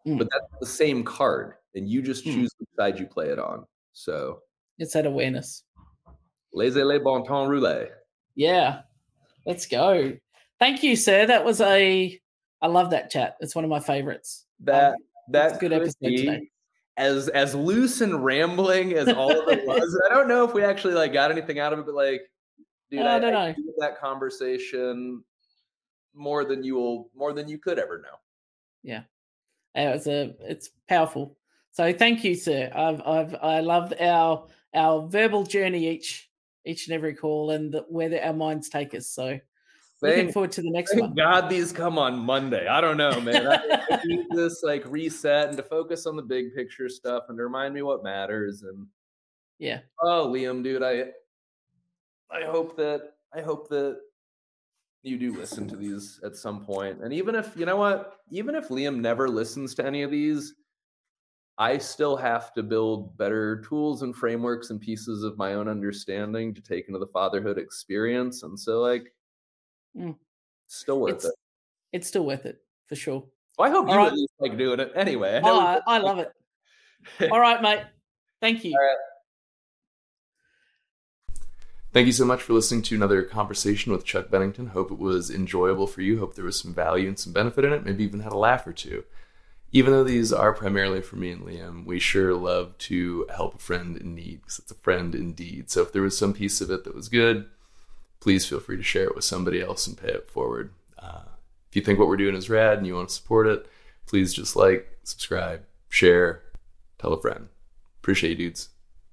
Mm. But that's the same card, and you just Mm. choose which side you play it on. So It's that awareness. laissez les bon temps rouler. Yeah. Let's go. Thank you, sir. That was a I love that chat. It's one of my favorites. That Um, that a good episode be today. As as loose and rambling as all of it was. I don't know if we actually like got anything out of it, but like, dude, I I, don't I enjoyed that conversation more than you will more than you could ever know. Uh, It's a it's powerful. So thank you, sir. I've I've I loved our our verbal journey each each and every call and the, where the, our minds take us. So looking forward to the next thank one. God these come on Monday. I don't know, man. I, I need this like reset and to focus on the big picture stuff and to remind me what matters. And Yeah. oh, Liam, dude, I I hope that I hope that you do listen to these at some point. And even if you know what, even if Liam never listens to any of these, I still have to build better tools and frameworks and pieces of my own understanding to take into the fatherhood experience. And so, like, Mm. still worth It's it. it's still worth it for sure. Well, I hope All you right. at least like doing it anyway. I Oh, I, I love it. All right, mate. Thank you. Thank you so much for listening to another conversation with Chuck Bennington. Hope it was enjoyable for you. Hope there was some value and some benefit in it. Maybe even had a laugh or two. Even though these are primarily for me and Liam, we sure love to help a friend in need because it's a friend indeed. So if there was some piece of it that was good, please feel free to share it with somebody else and pay it forward. Uh, if you think what we're doing is rad and you want to support it, please just like, subscribe, share, tell a friend. Appreciate you, dudes.